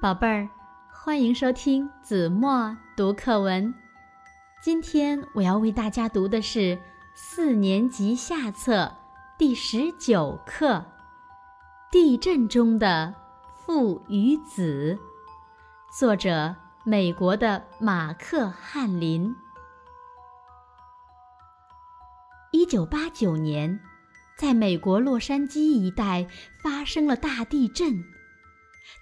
宝贝儿，欢迎收听子墨读课文。今天我要为大家读的是四年级下册第十九课《地震中的父与子》，作者美国的马克·汉林。一九八九年，在美国洛杉矶一带发生了大地震。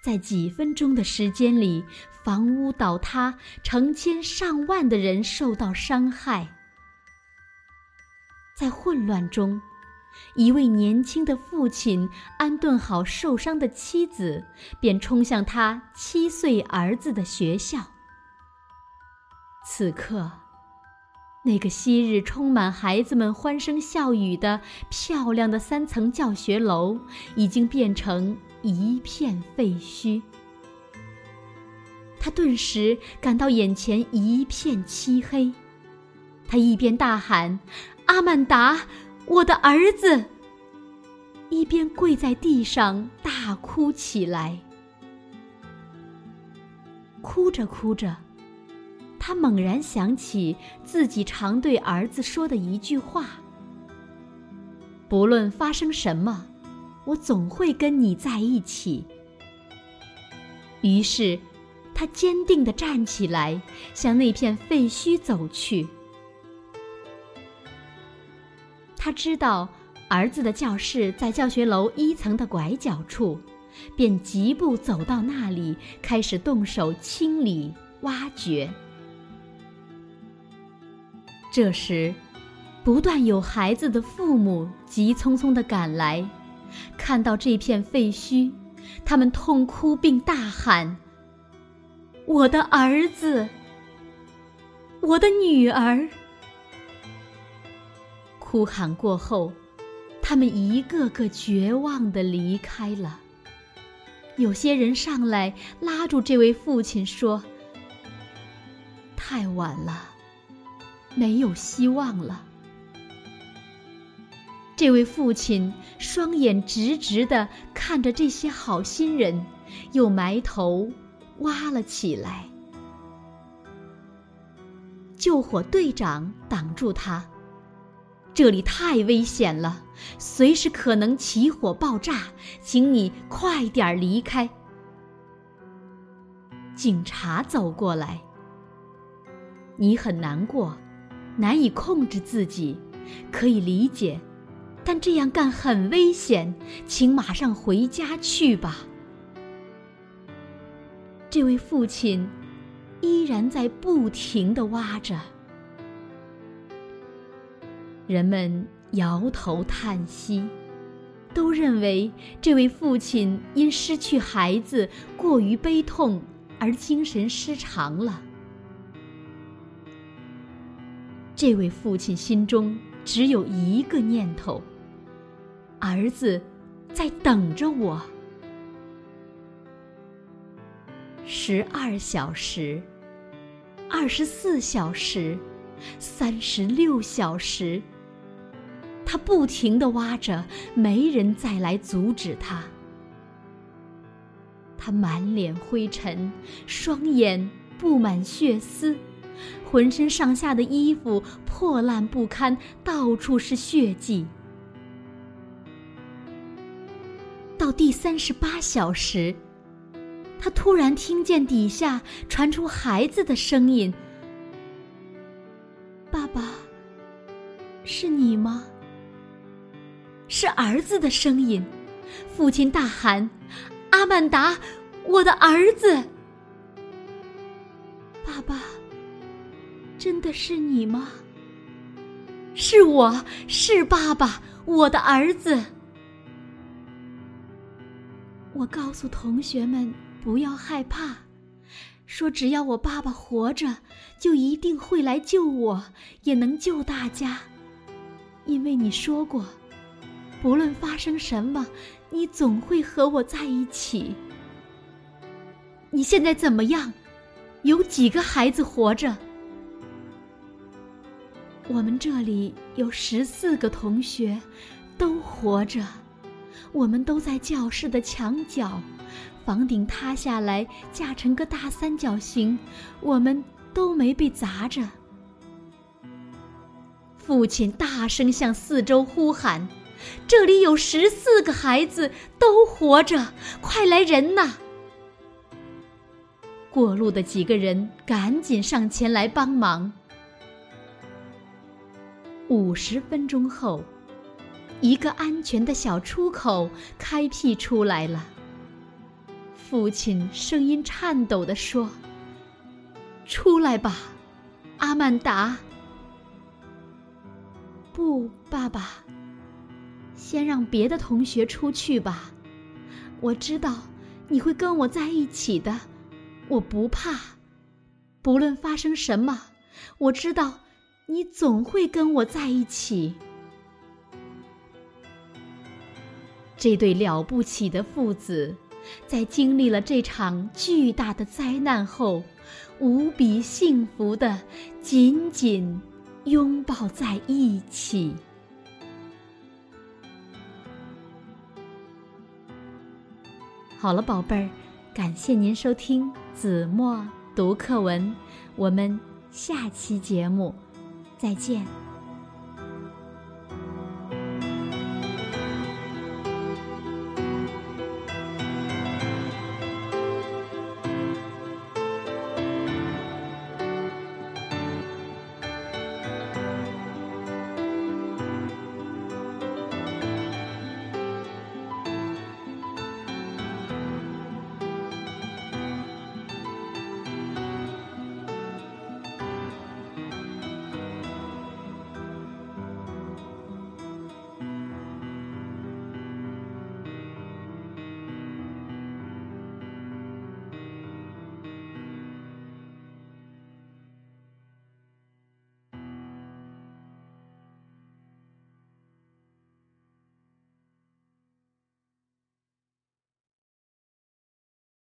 在几分钟的时间里，房屋倒塌，成千上万的人受到伤害。在混乱中，一位年轻的父亲安顿好受伤的妻子，便冲向他七岁儿子的学校。此刻，那个昔日充满孩子们欢声笑语的漂亮的三层教学楼，已经变成……一片废墟，他顿时感到眼前一片漆黑。他一边大喊：“阿曼达，我的儿子！”一边跪在地上大哭起来。哭着哭着，他猛然想起自己常对儿子说的一句话：“不论发生什么。”我总会跟你在一起。于是，他坚定地站起来，向那片废墟走去。他知道儿子的教室在教学楼一层的拐角处，便疾步走到那里，开始动手清理、挖掘。这时，不断有孩子的父母急匆匆地赶来。看到这片废墟，他们痛哭并大喊：“我的儿子，我的女儿！”哭喊过后，他们一个个绝望地离开了。有些人上来拉住这位父亲说：“太晚了，没有希望了。”这位父亲双眼直直地看着这些好心人，又埋头挖了起来。救火队长挡住他：“这里太危险了，随时可能起火爆炸，请你快点离开。”警察走过来：“你很难过，难以控制自己，可以理解。”但这样干很危险，请马上回家去吧。这位父亲依然在不停的挖着，人们摇头叹息，都认为这位父亲因失去孩子过于悲痛而精神失常了。这位父亲心中只有一个念头。儿子，在等着我。十二小时，二十四小时，三十六小时。他不停的挖着，没人再来阻止他。他满脸灰尘，双眼布满血丝，浑身上下的衣服破烂不堪，到处是血迹。到第三十八小时，他突然听见底下传出孩子的声音：“爸爸，是你吗？”是儿子的声音。父亲大喊：“阿曼达，我的儿子！”爸爸，真的是你吗？是我是爸爸，我的儿子。我告诉同学们不要害怕，说只要我爸爸活着，就一定会来救我，也能救大家。因为你说过，不论发生什么，你总会和我在一起。你现在怎么样？有几个孩子活着？我们这里有十四个同学，都活着。我们都在教室的墙角，房顶塌下来架成个大三角形，我们都没被砸着。父亲大声向四周呼喊：“这里有十四个孩子都活着，快来人呐！”过路的几个人赶紧上前来帮忙。五十分钟后，一个安全的小出口开辟出来了。父亲声音颤抖地说：“出来吧，阿曼达。”不，爸爸，先让别的同学出去吧。我知道你会跟我在一起的，我不怕。不论发生什么，我知道。你总会跟我在一起。这对了不起的父子，在经历了这场巨大的灾难后，无比幸福的紧紧拥抱在一起。好了，宝贝儿，感谢您收听子墨读课文，我们下期节目。再见。